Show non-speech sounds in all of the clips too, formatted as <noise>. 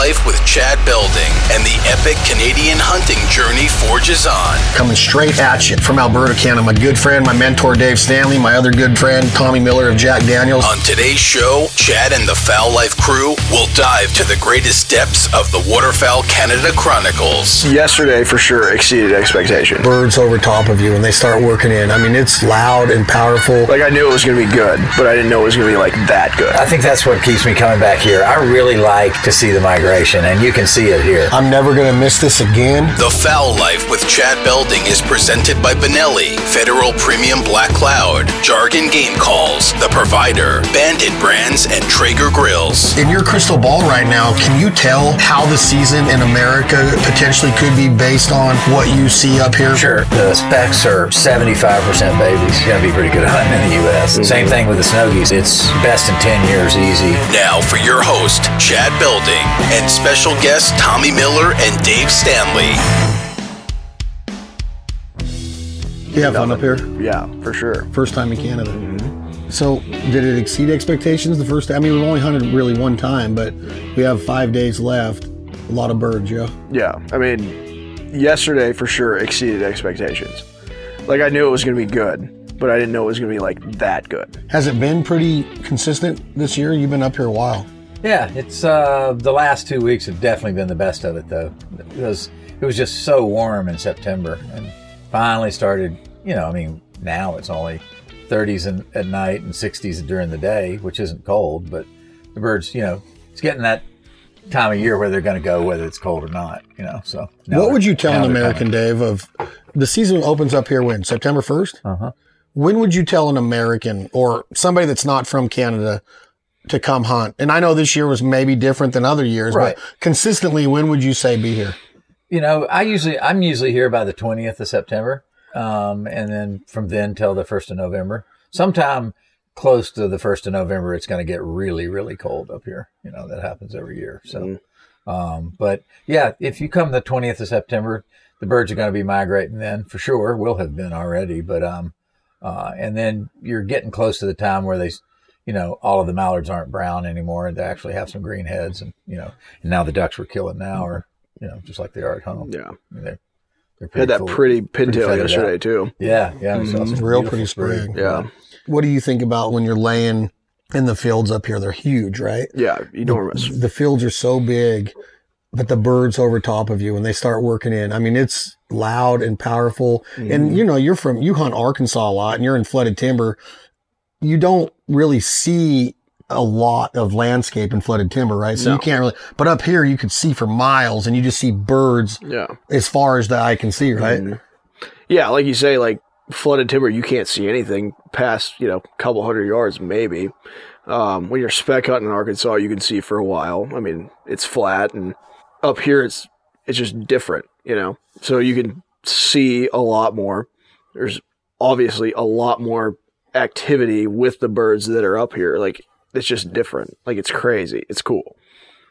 Life with Chad Belding, and the epic Canadian hunting journey forges on. Coming straight at you from Alberta, Canada. My good friend, my mentor, Dave Stanley, my other good friend, Tommy Miller of Jack Daniels. On today's show, Chad and the Fowl Life crew will dive to the greatest depths of the Waterfowl Canada Chronicles. Yesterday, for sure, exceeded expectation. Birds over top of you and they start working in. I mean, it's loud and powerful. Like, I knew it was going to be good, but I didn't know it was going to be like that good. I think that's what keeps me coming back here. I really like to see the migration, and you can see it here. I'm never going to miss this again. The Fowl Life with Chad Belding is presented by Benelli, Federal Premium Black Cloud, Jargon Game Calls, The Provider, Banded Brands, and Traeger Grills. In your crystal ball right now, can you tell how the season in America potentially could be based on what you see up here? Sure. The specs are 75% babies. It's going to be pretty good hunting in the U.S. Mm-hmm. Same thing with the snow geese. It's best in 10 years easy. Now for your host, Chad Belding, and special guests Tommy Miller and Dave Stanley. You have fun up here? Yeah, for sure. First time in Canada. Mm-hmm. So, did it exceed expectations the first time? I mean, we've only hunted really one time, but we have five days left. A lot of birds, yeah. Yeah, I mean, yesterday for sure exceeded expectations. Like, I knew it was going to be good, but I didn't know it was going to be like that good. Has it been pretty consistent this year? You've been up here a while. Yeah, it's uh, the last two weeks have definitely been the best of it, though. It was, it was just so warm in September and finally started, you know, I mean, now it's only 30s in, at night and 60s during the day, which isn't cold, but the birds, you know, it's getting that time of year where they're going to go, whether it's cold or not, you know. So, what would you tell an American, coming. Dave, of the season opens up here when? September 1st? Uh-huh. When would you tell an American or somebody that's not from Canada to come hunt? And I know this year was maybe different than other years, Right. but consistently, when would you say be here? You know, I usually I'm usually here by the twentieth of September, um, and then from then till the first of November. Sometime close to the first of November, it's going to get really, really cold up here. You know that happens every year. So, um, but yeah, if you come the twentieth of September, the birds are going to be migrating then for sure. Will have been already, but um, uh, and then you're getting close to the time where they. You know, all of the mallards aren't brown anymore, and they actually have some green heads, and you know, and now the ducks we're killing now are, you know, just like they are at home. Yeah. I mean, they're, they're Had that full- pretty pintail feathered yesterday, out. too. Yeah, yeah, we saw some Real pretty spring. spring. Yeah. What do you think about when you're laying in the fields up here? They're huge, right? Yeah, enormous. The fields are so big, but the birds over top of you when they start working in. I mean, it's loud and powerful. Mm-hmm. And you know, you're from you hunt Arkansas a lot, and you're in flooded timber. You don't really see a lot of landscape and flooded timber, right? So No. you can't really. But up here, you could see for miles, and you just see birds Yeah. as far as the eye can see, right? Mhm. Yeah, like you say, like flooded timber, you can't see anything past, you know, a couple hundred yards, maybe. Um, when you're spec hunting in Arkansas, you can see for a while. I mean, it's flat, and up here, it's it's just different, you know. So you can see a lot more. There's obviously a lot more activity with the birds that are up here. Like it's just different. Like it's crazy. It's cool.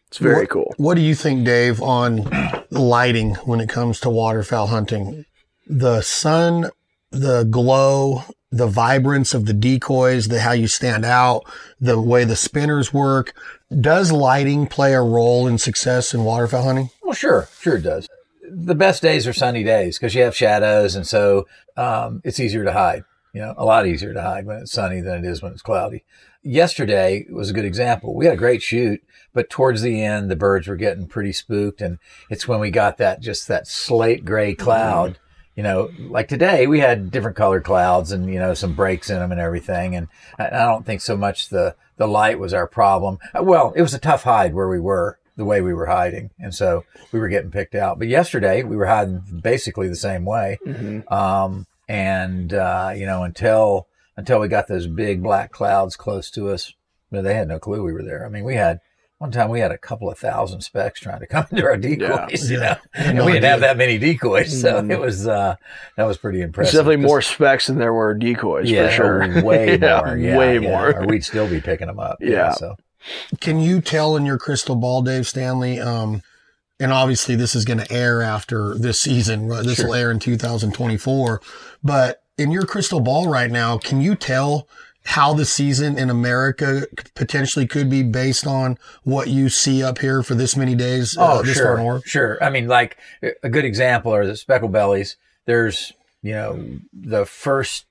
It's very What- cool. What do you think, Dave, on lighting when it comes to waterfowl hunting? The sun, the glow, the vibrance of the decoys, the how you stand out, the way the spinners work. Does lighting play a role in success in waterfowl hunting? Well, sure, sure it does. The best days are sunny days because you have shadows, and so um, it's easier to hide. You know, a lot easier to hide when it's sunny than it is when it's cloudy. Yesterday was a good example. We had a great shoot, but towards the end, the birds were getting pretty spooked, and it's when we got that just that slate gray cloud. You know, like today we had different colored clouds and you know some breaks in them and everything, and I don't think so much the the light was our problem. Uh, Well, it was a tough hide where we were the way we were hiding, and so we were getting picked out. But yesterday we were hiding basically the same way, um, and uh, you know until until we got those big black clouds close to us, you know, they had no clue we were there. I mean, we had one time we had a couple of thousand specks trying to come <laughs> into our decoys, you know, and No we didn't have that many decoys, so it was uh, that was pretty There's impressive. definitely 'cause- more specs than there were decoys yeah, for sure. way <laughs> Yeah, more, yeah, way yeah, more. or we'd still be picking them up. Yeah. so Can you tell in your crystal ball, Dave Stanley? Um, and obviously this is going to air after this season. right? This will air in 2024. But in your crystal ball right now, can you tell how the season in America potentially could be based on what you see up here for this many days? uh, Oh, this sure, sure. I mean, like a good example are the speckle bellies. There's, you know, the first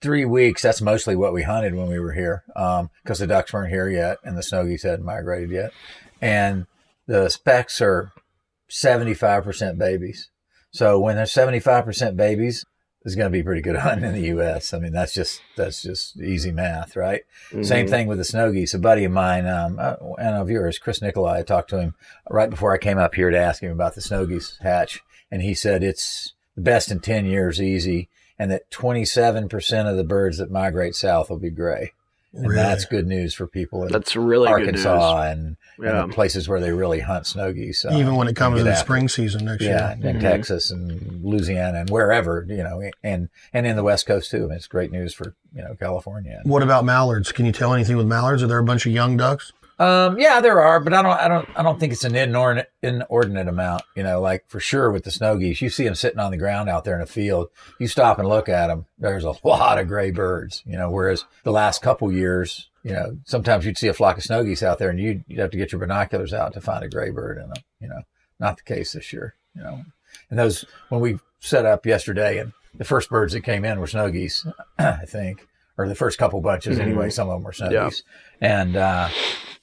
three weeks. That's mostly what we hunted when we were here, because the ducks weren't here yet and the snow geese hadn't migrated yet, and the specks are seventy five percent babies. So when five percent babies, it's going to be pretty good hunting in the U.S. I mean, that's just that's just easy math, right? Same thing with the snow geese. A buddy of mine, um, and of yours, Chris Nicolai, I talked to him right before I came up here to ask him about the snow geese hatch, and he said it's the best in ten years, easy, and that twenty seven percent of the birds that migrate south will be gray, and Really? that's good news for people in That's really Arkansas and, Yeah. and the places where they really hunt snow geese. uh, Even when it comes to the after spring season next Yeah, year. Yeah, in Texas and Louisiana and wherever, you know, and and in the West Coast too. I mean, it's great news for you know California. What about mallards? Can you tell anything with mallards? Are there a bunch of young ducks? Um, yeah, there are, but I don't, I don't, I don't think it's an inordinate, inordinate amount. You know, like for sure with the snow geese, you see them sitting on the ground out there in a field. You stop and look at them. There's a <laughs> lot of gray birds. You know, whereas the last couple years, you know, sometimes you'd see a flock of snow geese out there, and you'd, you'd have to get your binoculars out to find a gray bird in them. You know, not the case this year. You know, and those when we set up yesterday, and the first birds that came in were snow geese, <clears throat> I think, or the first couple bunches anyway. Some of them were snow Yeah. geese, and uh,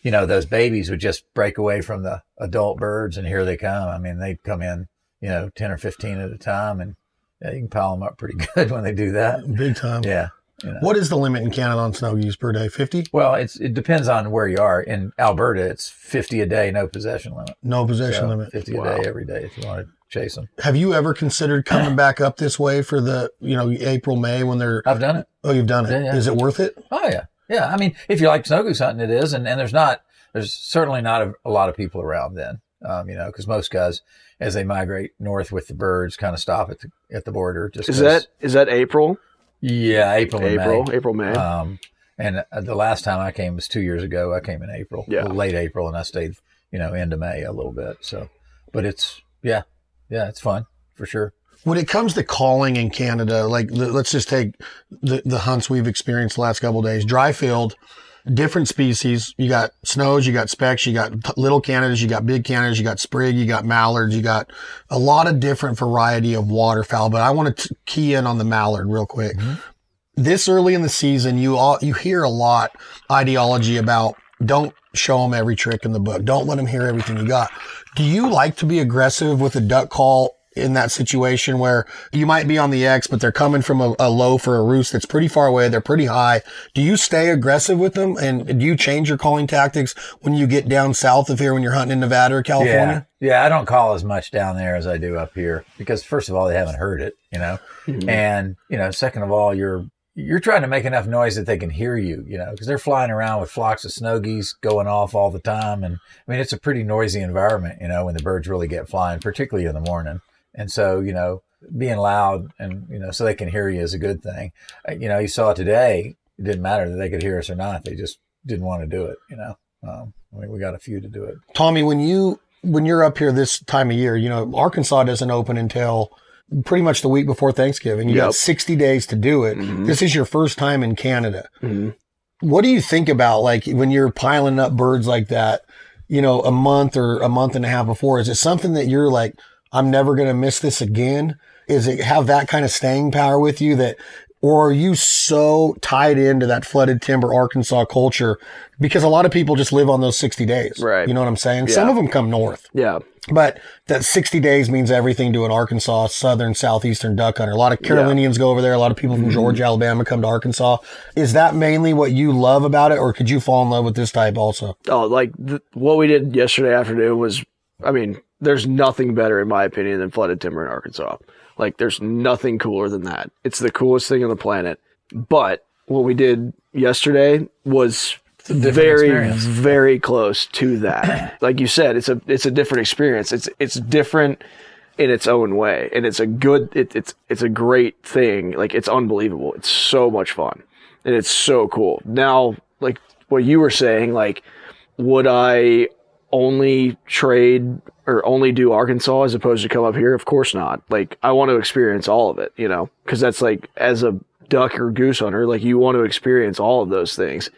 you know, those babies would just break away from the adult birds and here they come. I mean, they'd come in, you know, 10 or 15 at a time and yeah, you can pile them up pretty <laughs> good when they do that. Big time. Yeah. You know. What is the limit in Canada on snow geese per day? 50? Well, it's, it depends on where you are. In Alberta, it's 50 a day, no possession limit. No possession So limit. 50 Wow. a day every day if you want to chase them. Have you ever considered coming back up this way for the, you know, April, May when they're, I've done it. oh, you've done it. Yeah, Is it worth it? Oh yeah, yeah. I mean, if you like snow goose hunting, it is, and, and there's not, there's certainly not a, a lot of people around then, um, you know, because most guys, as they migrate north with the birds, kind of stop at the at the border. Just is that is that April? Yeah, April, and April, May. April, May. Um, and uh, the last time I came was two years ago. I came in April, Yeah. late April, and I stayed, you know, into May a little bit. So, but it's yeah, yeah, it's fun for sure. When it comes to calling in Canada, like the, let's just take the, the hunts we've experienced the last couple of days, dry field, different species. You got snows, you got specks, you got little Canadas, you got big Canadas, you got sprig, you got mallards, you got a lot of different variety of waterfowl. But I want to key in on the mallard real quick. Mm-hmm. This early in the season, you all, you hear a lot ideology about don't show them every trick in the book. Don't let them hear everything you got. Do you like to be aggressive with a duck call in that situation where you might be on the X, but they're coming from a, a low for a roost that's pretty far away. They're pretty high. Do you stay aggressive with them? And do you change your calling tactics when you get down south of here when you're hunting in Nevada or California? Yeah, yeah. I don't call as much down there as I do up here because first of all, they haven't heard it, you know, mm-hmm. and you know, second of all, you're you're trying to make enough noise that they can hear you, you know, because they're flying around with flocks of snow geese going off all the time, and I mean, it's a pretty noisy environment, you know, when the birds really get flying, particularly in the morning, and so you know, being loud and you know, so they can hear you is a good thing. Uh, You know, you saw today, it didn't matter that they could hear us or not; they just didn't want to do it, you know. Um, I mean, we got a few to do it. Tommy, when you when you're up here this time of year, you know Arkansas doesn't open until pretty much the week before Thanksgiving. You got 60 days to do it. Mhm. This is your first time in Canada. Mhm. What do you think about like when you're piling up birds like that? You know, a month or a month and a half before. Is it something that you're like, I'm never going to miss this again? Is it have that kind of staying power with you that, or are you so tied into that flooded timber Arkansas culture? Because a lot of people just live on those 60 days. Right. You know what I'm saying? Some of them come north, Yeah. but that 60 days means everything to an Arkansas, southern, southeastern duck hunter. A lot of Carolinians go over there. A lot of people Mm-hmm. from Georgia, Alabama come to Arkansas. Is that mainly what you love about it, or could you fall in love with this type also? Oh, like th- what we did yesterday afternoon was, I mean, there's nothing better in my opinion than flooded timber in Arkansas. Like, there's nothing cooler than that. It's the coolest thing on the planet. But what we did yesterday was very, experience. very close to that. <clears throat> like you said, it's a it's a different experience. It's it's different in its own way, and it's a good. It, it's it's a great thing. Like it's unbelievable. It's so much fun, and it's so cool. Now, like what you were saying, like would I only trade or only do Arkansas as opposed to come up here? Of course not. Like I want to experience all of it, you know, because that's like as a duck or goose hunter, like you want to experience all of those things.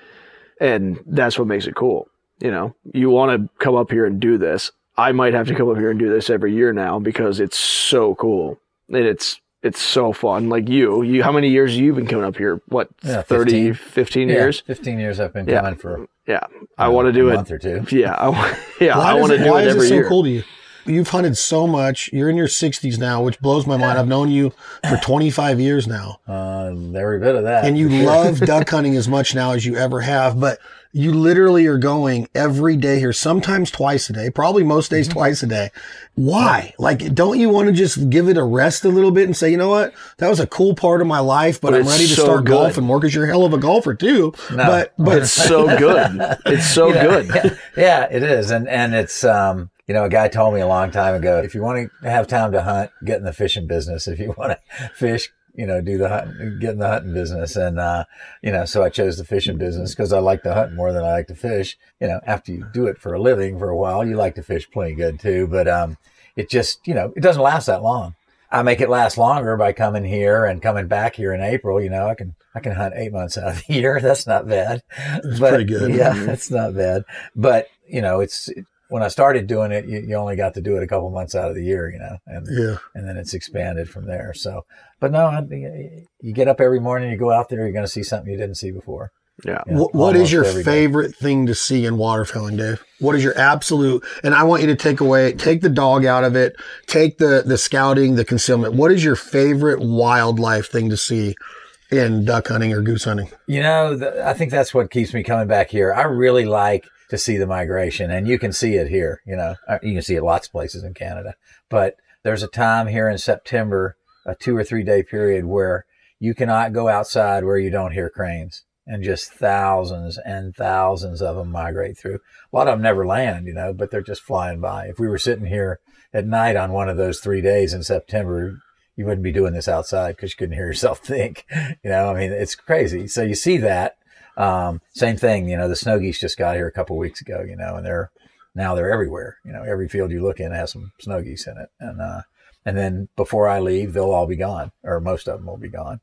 And that's what makes it cool. You know, you want to come up here and do this. I might have to come up here and do this every year now because it's so cool. And it's it's so fun. Like you, you how many years have you been coming up here? What, Yeah, 30, 15. 15 Yeah, years? 15 years I've been Yeah. coming for Yeah. I want to do a it. month or two. <laughs> Yeah. I, wa- <laughs> yeah. Why I want to it- do why it is every so year. cool to you? You've hunted so much. You're in your 60s now, which blows my mind. I've known you for 25 years now. Uh, every bit of that. and you love <laughs> duck hunting as much now as you ever have, but you literally are going every day here, sometimes twice a day, probably most days Mm-hmm. twice a day. Why? Like, don't you want to just give it a rest a little bit and say, you know what? That was a cool part of my life, but, But I'm ready to so start good. golfing more because you're a hell of a golfer too. But, but It's so <laughs> good. It's so You know, good. Yeah, <laughs> yeah, it is. And, and it's, um, you know, a guy told me a long time ago, if you want to have time to hunt, get in the fishing business. If you want to <laughs> fish, you know, do the hunt, get in the hunting business. And, uh, you know, so I chose the fishing business because I like to hunt more than I like to fish. You know, after you do it for a living for a while, you like to fish plenty good too. But, um, it just, you know, it doesn't last that long. I make it last longer by coming here and coming back here in April. You know, I can, I can hunt eight months <laughs> out of the year. That's not bad. It's But, pretty good. Yeah, that's not bad. But, you know, it's, when I started doing it, you, you only got to do it a couple months out of the year, you know, and, yeah. and then it's expanded from there. So, but no, I, you get up every morning, you go out there, you're going to see something you didn't see before. Yeah. you know, Wh- what is your every day. favorite thing to see in waterfowling, Dave? What is your absolute? And I want you to take away, take the dog out of it, take the the scouting, the concealment. What is your favorite wildlife thing to see in duck hunting or goose hunting? You know, the, I think that's what keeps me coming back here. I really like to see the migration, and you can see it here. You know, Uh, you can see it lots of places in Canada, but there's a time here in September, a two or three day period where you cannot go outside where you don't hear cranes, and just thousands and thousands of them migrate through. A lot of them never land, you know, but they're just flying by. If we were sitting here at night on one of those three days in September, you wouldn't be doing this outside because you couldn't hear yourself <laughs> think. You know, I mean, it's crazy. So you see that. Um, same thing, you know, the snow geese just got here a couple weeks ago, you know, and they're now they're everywhere. You know, every field you look in has some snow geese in it. And, uh, and then before I leave, they'll all be gone or most of them will be gone.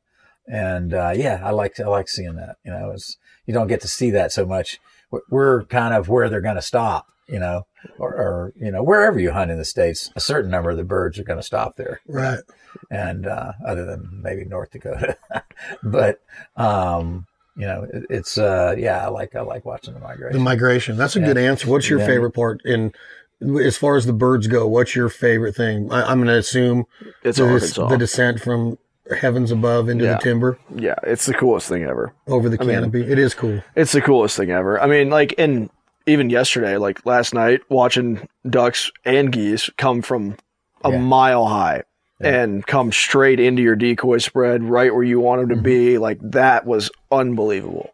And, uh, yeah, I like, I like seeing that, you know, it's, you don't get to see that so much. We're- We're kind of where they're going to stop, you know, or, or, you know, wherever you hunt in the States, a certain number of the birds are going to stop there Right. and uh, other than maybe North Dakota, <laughs> but um, you know, it, it's uh, yeah, I like I like watching the migration. The migration. migration. That's a Yeah. good answer. What's your Yeah. favorite part? in as far as the birds go, what's your favorite thing? I, I'm going to assume It's the, the descent from heavens above into Yeah. the timber yeah. It's the coolest thing ever. over the I mean- canopy. it is cool. It's the coolest thing ever. I mean, like, in even yesterday, like last night, watching ducks and geese come from a Yeah. mile high and come straight into your decoy spread right where you want them to be. Mm-hmm. Like, that was unbelievable.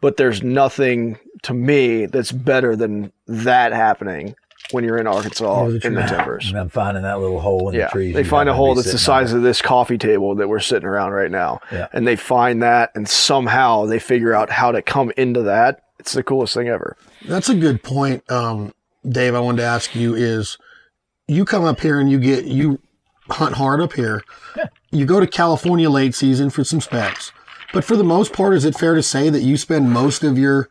But there's nothing to me that's better than that happening when you're in Arkansas in the tree. timbers. and I'm finding that little hole in Yeah, the trees. they find a hole that's the sitting on. size of this coffee table that we're sitting around right now, Yeah. and they find that, and somehow they figure out how to come into that. It's the coolest thing ever. That's a good point, um, Dave. I wanted to ask you is you come up here and you get you hunt hard up here. You go to California late season for some specs, but for the most part, is it fair to say that you spend most of your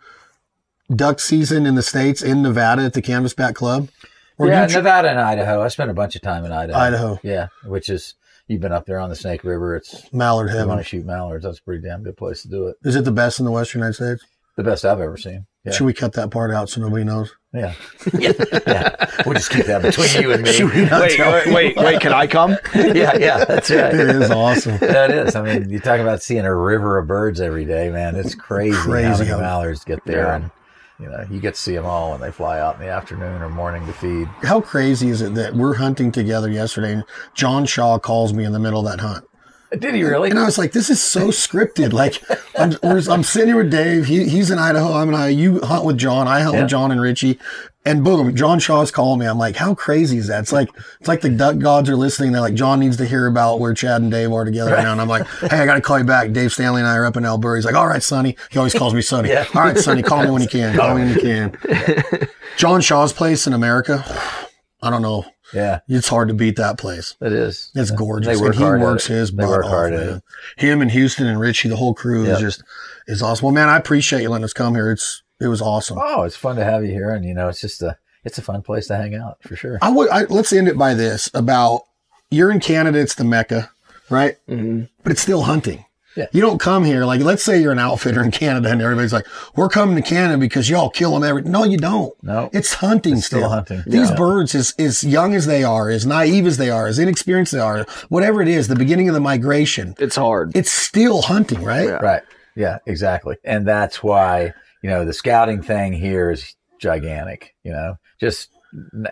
duck season in the states in Nevada at the Canvasback Club? Or yeah, tr- Nevada and Idaho. I spent a bunch of time in Idaho. Idaho. Yeah, which is you've been up there on the Snake River. It's Mallard if you want Heaven. to shoot mallards. That's a pretty damn good place to do it. Is it the best in the Western United States? The best I've ever seen. Yeah, Should we cut that part out so nobody knows? yeah, <laughs> yeah. yeah. We'll just keep that between you and me. Should we not Wait, tell wait, wait, wait, can I come? <laughs> yeah, yeah, that's right. It is awesome. <laughs> That is. I mean, you talk about seeing a river of birds every day, man. It's crazy, how Crazy many how- mallards get there, Yeah. and you know, you get to see them all when they fly out in the afternoon or morning to feed. How crazy is it that we're hunting together yesterday and John Shaw calls me in the middle of that hunt? <laughs> Did he really? And I was like, this is so scripted. Like, I'm, we're, I'm sitting here with Dave. He, he's in Idaho. I'm in Idaho. You hunt with John. I hunt Yeah. with John and Richie. And boom, John Shaw's calling me. I'm like, how crazy is that? It's like, it's like the duck gods are listening. They're like, John needs to hear about where Chad and Dave are together right now. And I'm like, hey, I got to call you back. Dave Stanley and I are up in Elbur. He's like, all right, Sonny. He always calls me Sonny. Yeah. All right, Sonny, call me when you <laughs> can. Call me when you can. <laughs> John Shaw's place in America. I don't know, Yeah, It's hard to beat that place. it is. It's gorgeous. They work and he works his butt work off, man. Him and Houston and Richie, the whole crew Yep. is just is awesome. Well, man, I appreciate you letting us come here. It's it was awesome. Oh, it's fun to have you here, and you know, it's just a it's a fun place to hang out for sure. I would I, let's end it by this about you're in Canada. It's the mecca, right? hmm But it's still hunting. Yeah. You don't come here like let's say you're an outfitter in Canada and everybody's like, "We're coming to Canada because y'all kill them every." No, you don't. No, It's hunting It's still still. hunting. These Yeah. birds, as, as young as they are, as naive as they are, as inexperienced as they are, whatever it is, the beginning of the migration, It's hard. it's still hunting, right? Yeah. Right. Yeah, exactly. And that's why, you know, the scouting thing here is gigantic, you know, just,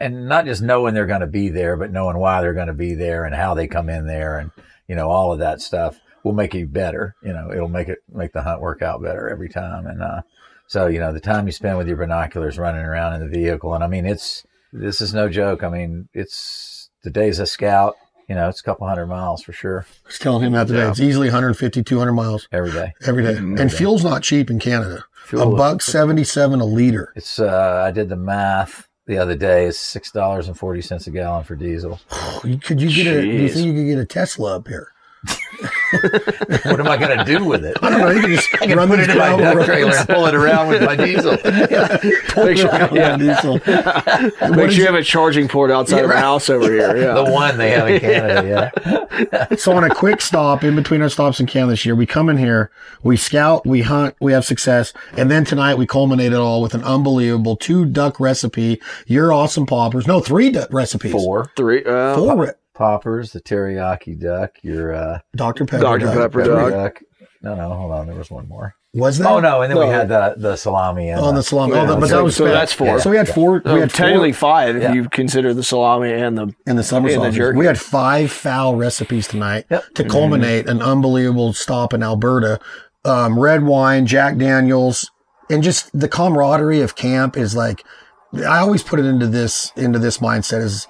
and not just knowing they're going to be there, but knowing why they're going to be there and how they come in there and, you know, all of that stuff will make you better. You know, it'll make it, make the hunt work out better every time. And, uh, so, you know, the time you spend with your binoculars running around in the vehicle, and I mean, it's, this is no joke. I mean, it's the days a scout, you know, it's a couple hundred miles for sure I was telling him that today. Yeah. It's easily 150, 200 miles every day. every day. Mhm. And fuel's not cheap in Canada. a Fuel- buck 77 a liter. It's uh, I did the math the other day. It's six dollars and forty cents a gallon for diesel. <sighs> Could you get a, do you think you could get a Tesla up here? <laughs> What am I going to do with it? I don't know. You can just <laughs> I can run put it in my gravel duck roads. trailer and pull it around with my diesel. <laughs> Pull Make sure, yeah. Diesel. Make sure you have a charging port outside of the house over here. Yeah. the one they have in Canada. Yeah, So on a quick stop in between our stops in Canada this year, we come in here, we scout, we hunt, we have success, and then tonight we culminate it all with an unbelievable two duck recipe. Your awesome poppers, no three duck recipes, four Three. Uh, four re- poppers, the teriyaki duck, your uh, Dr Pepper. Dr. duck. Pepper pepper duck. duck. No, no, hold on. There was one more. Was that? Oh no, and then we had the the salami and on uh, the salami. Yeah, oh, the, but so- that was so spec. that's four. So we had four. we had technically four five if Yeah. you consider the salami and the. and the summer in the jerky. We had five fowl recipes tonight Yep. to culminate an unbelievable stop in Alberta. Um, red wine, Jack Daniels, and just the camaraderie of camp is like. I always put it into this into this mindset is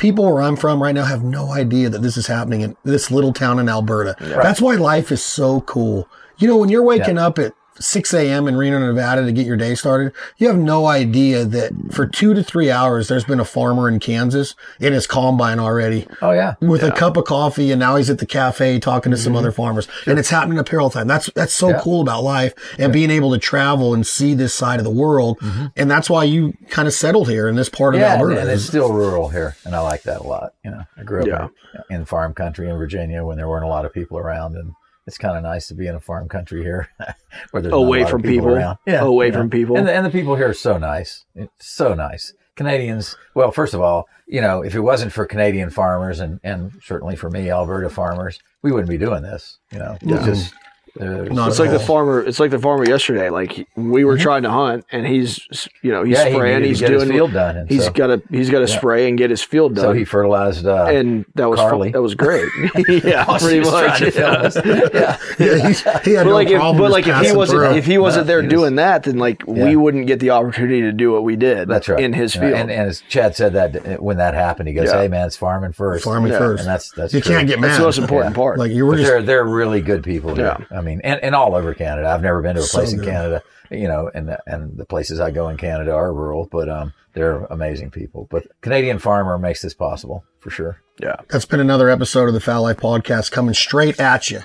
people where I'm from right now have no idea that this is happening in this little town in Alberta. That's why life is so cool. You know, when you're waking up at 6 a.m. in Reno, Nevada to get your day started, you have no idea that for two to three hours, there's been a farmer in Kansas in his combine already Oh yeah, with a cup of coffee, and now he's at the cafe talking to some other farmers, and it's happening up here all the time. That's that's so Mm-hmm. Yeah. cool about life and being able to travel and see this side of the world, and that's why you kind of settled here in this part of Mm-hmm. yeah, and, Alberta. and it's still rural here, and I like that a lot. You know, I grew up Yeah. in, in farm country in Virginia when there weren't a lot of people around, and it's kind of nice to be in a farm country here, <laughs> where there's Away from people. around. Away you know. from people. and the, and the people here are so nice. It's so nice. Canadians, well, first of all, you know, if it wasn't for Canadian farmers and, and certainly for me, Alberta farmers, we wouldn't be doing this. You know, it's just uh, No, It's like the farmer. It's like the farmer yesterday. Like we were trying to hunt, and he's you know he's Mm-hmm. yeah, spraying. needed he's doing. his field done, and He's so, got to. He's got to Yeah. spray and get his field done. so he fertilized. Uh, and that was Carly. that was great. <laughs> <laughs> yeah, while she pretty was much. to yeah. us. <laughs> yeah. yeah, he's, he had But no like, if, problem but like if he wasn't through. if he wasn't No, there he was- doing that, then like we wouldn't get the opportunity to do what we did. That's right. in his field. and, and as Chad said that when that happened, he goes, "Hey man, it's farming first. farming first, and that's that's you can't get That's mad. the most important Yeah. part. Like you were just they're they're really good people here. Yeah. I mean, and, and all over Canada. I've never been to a So place in. Canada, you know, and the, and the places I go in Canada are rural, but um, they're amazing people. But Canadian farmer makes this possible for sure. yeah, That's been another episode of the Fowl Life Podcast coming straight at you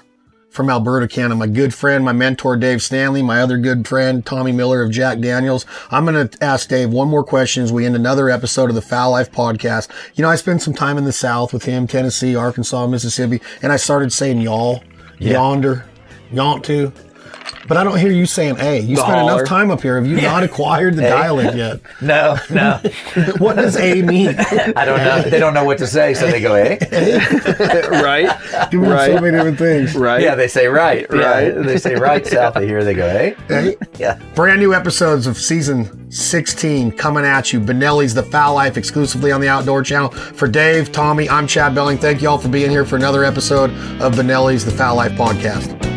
from Alberta, Canada. My good friend, my mentor, Dave Stanley, my other good friend, Tommy Miller of Jack Daniels. I'm going to ask Dave one more question as we end another episode of the Fowl Life Podcast. You know, I spent some time in the South with him, Tennessee, Arkansas, Mississippi, and I started saying y'all, yonder, yaunt to. But I don't hear you saying A. You The spent holler. enough time up here. Have you not <laughs> acquired the dialect yet? <laughs> No, no, <laughs> what does A mean? I don't know. They don't know what to say, so they go, eh? "a." right, You mean so Right. many different things. right. Yeah, they say right. Right. Yeah, they say right south of here. They go, eh? A. Hey. Yeah. Brand new episodes of season 16 coming at you. Benelli's The Fowl Life exclusively on the Outdoor Channel. For Dave, Tommy, I'm Chad Belding. Thank you all for being here for another episode of Benelli's The Fowl Life podcast.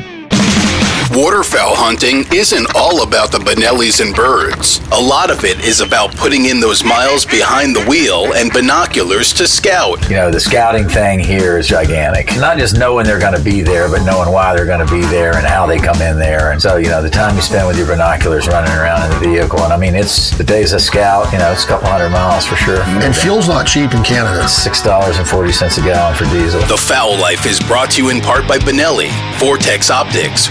Waterfowl hunting isn't all about the Benellis and birds. A lot of it is about putting in those miles behind the wheel and binoculars to scout. You know, the scouting thing here is gigantic. Not just knowing they're going to be there, but knowing why they're going to be there and how they come in there. And so, you know, the time you spend with your binoculars running around in the vehicle. And I mean, it's the days of scout, you know, it's a couple hundred miles for sure. And fuel's not cheap in Canada. $6.40 a gallon for diesel. The Fowl Life is brought to you in part by Benelli, Vortex Optics,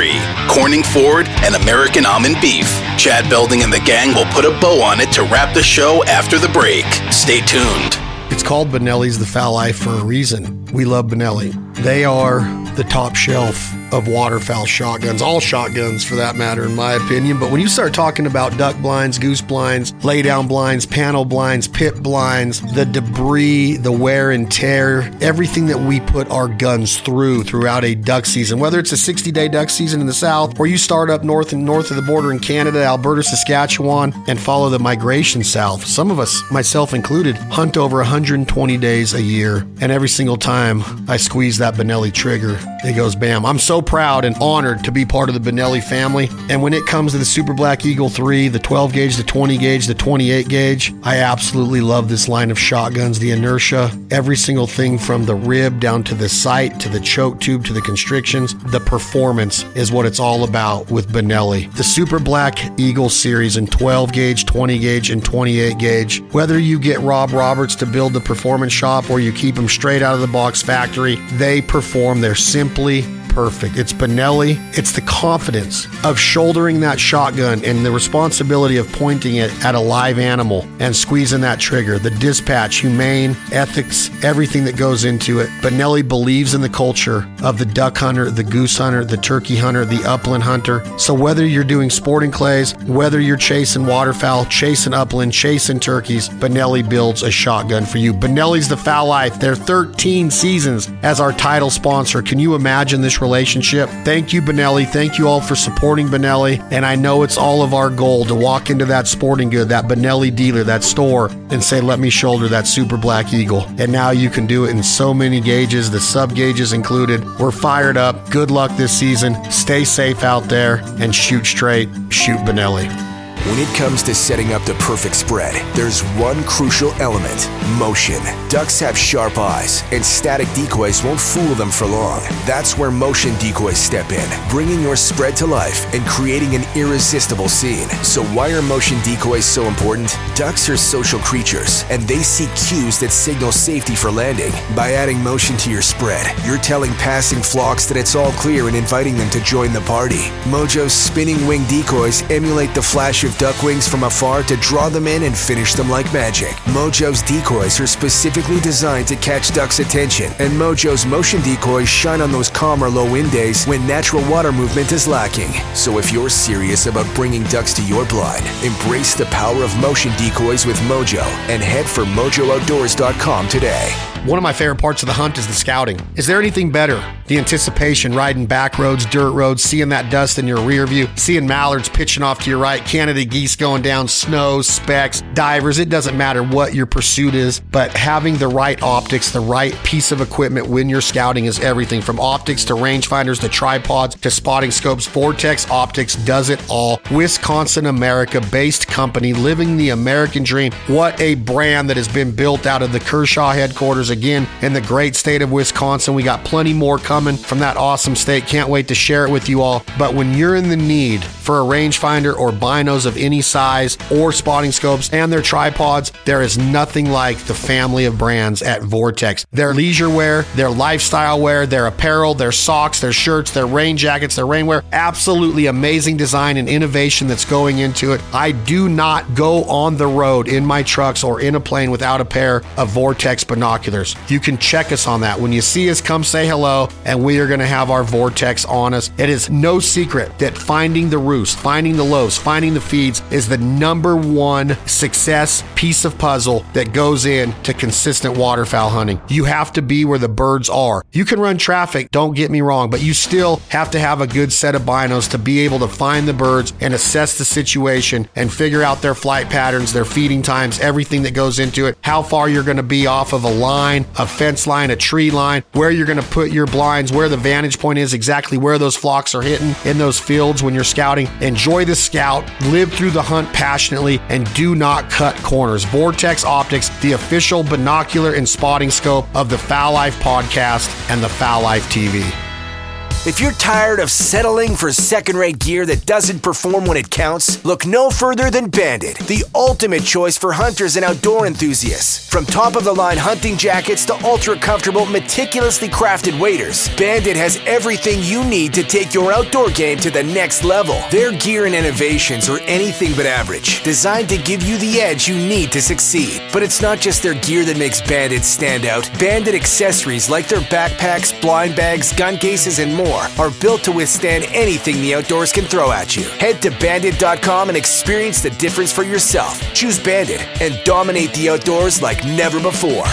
Realtree, Corning Ford, and American Almond Beef. Chad Belding and the gang will put a bow on it to wrap the show after the break. Stay tuned. It's called Benelli's The Fowl Life for a reason. We love Benelli. They are the top shelf of waterfowl shotguns, all shotguns for that matter, in my opinion. But when you start talking about duck blinds, goose blinds, lay down blinds, panel blinds, pit blinds, the debris, the wear and tear, everything that we put our guns through throughout a duck season, whether it's a 60 day duck season in the south or you start up north and north of the border in Canada, Alberta, Saskatchewan, and follow the migration south. Some of us, myself included, hunt over 120 days a year. And every single time I squeeze that Benelli trigger, it goes bam. I'm so proud and honored to be part of the Benelli family. And when it comes to the Super Black Eagle 3, the 12 gauge, the 20 gauge, the 28 gauge, I absolutely love this line of shotguns. The inertia, every single thing from the rib down to the sight to the choke tube to the constrictions, the performance is what it's all about with Benelli. The Super Black Eagle series in 12 gauge, 20 gauge, and 28 gauge. Whether you get Rob Roberts to build the performance shop or you keep them straight out of the box factory, they perform. They're simply perfect. It's Benelli. It's the confidence of shouldering that shotgun and the responsibility of pointing it at a live animal and squeezing that trigger. The dispatch, humane, ethics, everything that goes into it. Benelli believes in the culture of the duck hunter, the goose hunter, the turkey hunter, the upland hunter. So whether you're doing sporting clays, whether you're chasing waterfowl, chasing upland, chasing turkeys, Benelli builds a shotgun for you. Benelli's the fowl life. They're 13 seasons as our title sponsor. Can you imagine this relationship? Thank you, Benelli. Thank you all for supporting Benelli. And I know it's all of our goal to walk into that sporting good, that Benelli dealer, that store, and say, let me shoulder that Super Black Eagle. And now you can do it in so many gauges, the sub gauges included. We're fired up. Good luck this season. Stay safe out there and shoot straight. Shoot Benelli. When it comes to setting up the perfect spread, there's one crucial element motion. Ducks have sharp eyes, and static decoys won't fool them for long. That's where motion decoys step in, bringing your spread to life and creating an irresistible scene. So, why are motion decoys so important? Ducks are social creatures, and they seek cues that signal safety for landing. By adding motion to your spread, you're telling passing flocks that it's all clear and inviting them to join the party. Mojo's spinning wing decoys emulate the flash of duck wings from afar to draw them in and finish them like magic. Mojo's decoys are specifically designed to catch ducks' attention, and Mojo's motion decoys shine on those calm or low wind days when natural water movement is lacking. So if you're serious about bringing ducks to your blind, embrace the power of motion decoys with Mojo and head for MojoOutdoors.com today. One of my favorite parts of the hunt is the scouting. Is there anything better? The anticipation, riding back roads, dirt roads, seeing that dust in your rear view, seeing mallards pitching off to your right, Canada geese going down, snow, specks, divers. It doesn't matter what your pursuit is, but having the right optics, the right piece of equipment when you're scouting is everything from optics to rangefinders to tripods to spotting scopes. Vortex Optics does it all. Wisconsin, America based company living the American dream. What a brand that has been built out of the Kershaw headquarters again in the great state of Wisconsin. We got plenty more coming from that awesome state. Can't wait to share it with you all. But when you're in the need for a rangefinder or binos of any size or spotting scopes and their tripods, there is nothing like the family of brands at Vortex. Their leisure wear, their lifestyle wear, their apparel, their socks, their shirts, their rain jackets, their rainwear, absolutely amazing design and innovation that's going into it. I do not go on the road in my trucks or in a plane without a pair of Vortex binoculars. You can check us on that. When you see us, come say hello, and we are going to have our Vortex on us. It is no secret that finding the roost, finding the lows, finding the feeds is the number one success piece of puzzle that goes into consistent waterfowl hunting. You have to be where the birds are. You can run traffic, don't get me wrong, but you still have to have a good set of binos to be able to find the birds and assess the situation and figure out their flight patterns, their feeding times, everything that goes into it, how far you're going to be off of a line line, a fence line, a tree line, where you're going to put your blinds, where the vantage point is, exactly where those flocks are hitting in those fields when you're scouting. Enjoy the scout, live through the hunt passionately, and do not cut corners. Vortex Optics, the official binocular and spotting scope of the Fowl Life podcast and the Fowl Life TV. If you're tired of settling for second rate gear that doesn't perform when it counts, look no further than Banded, the ultimate choice for hunters and outdoor enthusiasts. From top of the line hunting jackets to ultra comfortable, meticulously crafted waders, Banded has everything you need to take your outdoor game to the next level. Their gear and innovations are anything but average, designed to give you the edge you need to succeed. But it's not just their gear that makes Banded stand out. Banded accessories like their backpacks, blind bags, gun cases, and more are built to withstand anything the outdoors can throw at you. Head to banded.com and experience the difference for yourself. Choose Banded and dominate the outdoors like never before.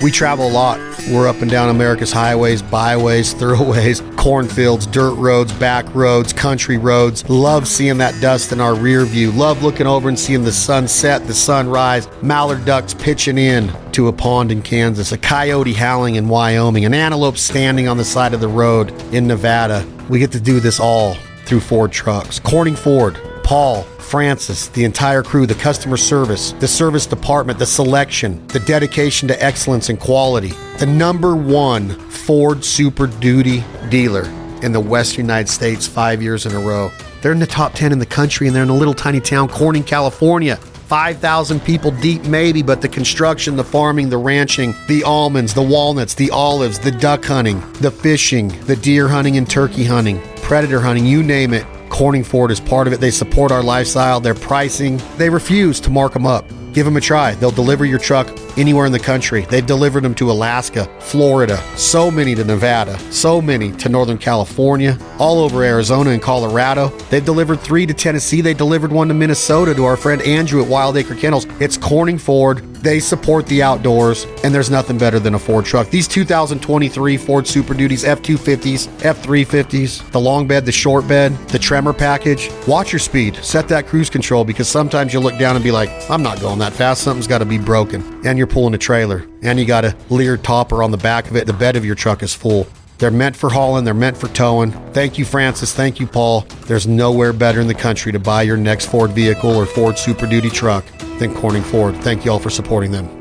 We travel a lot. We're up and down America's highways, byways, thoroughways, <laughs> cornfields, dirt roads, back roads, country roads. Love seeing that dust in our rear view. Love looking over and seeing the sun set, the sun rise, mallard ducks pitching in to a pond in Kansas, a coyote howling in Wyoming, an antelope standing on the side of the road in Nevada. We get to do this all through Ford trucks. Corning Ford, Paul, Francis, the entire crew, the customer service, the service department, the selection, the dedication to excellence and quality. The number one Ford Super Duty dealer in the Western United States five years in a row. They're in the top 10 in the country and they're in a little tiny town, Corning, California. 5,000 people deep, maybe, but the construction, the farming, the ranching, the almonds, the walnuts, the olives, the duck hunting, the fishing, the deer hunting and turkey hunting, predator hunting, you name it. Corning Ford is part of it. They support our lifestyle, their pricing. They refuse to mark them up. Give them a try. They'll deliver your truck anywhere in the country. They've delivered them to Alaska, Florida, so many to Nevada, so many to Northern California, all over Arizona and Colorado. They've delivered three to Tennessee. They delivered one to Minnesota to our friend Andrew at Wild Acre Kennels. It's Corning Ford. They support the outdoors, and there's nothing better than a Ford truck. These 2023 Ford Super Duties F 250s, F 350s, the long bed, the short bed, the tremor package. Watch your speed. Set that cruise control because sometimes you look down and be like, I'm not going that fast. Something's got to be broken. And you're pulling a trailer, and you got a Leer topper on the back of it. The bed of your truck is full. They're meant for hauling, they're meant for towing. Thank you, Francis. Thank you, Paul. There's nowhere better in the country to buy your next Ford vehicle or Ford Super Duty truck than Corning Ford. Thank you all for supporting them.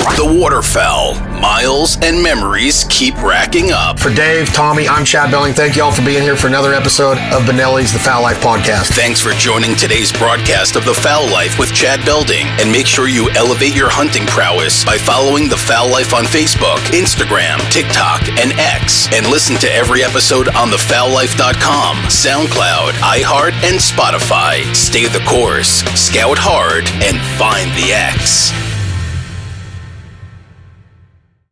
The waterfowl, miles and memories keep racking up. For Dave, Tommy, I'm Chad Belding. Thank you all for being here for another episode of Benelli's The Fowl Life Podcast. Thanks for joining today's broadcast of The Fowl Life with Chad Belding. And make sure you elevate your hunting prowess by following The Fowl Life on Facebook, Instagram, TikTok, and X. And listen to every episode on thefowllife.com, SoundCloud, iHeart, and Spotify. Stay the course, scout hard, and find the X.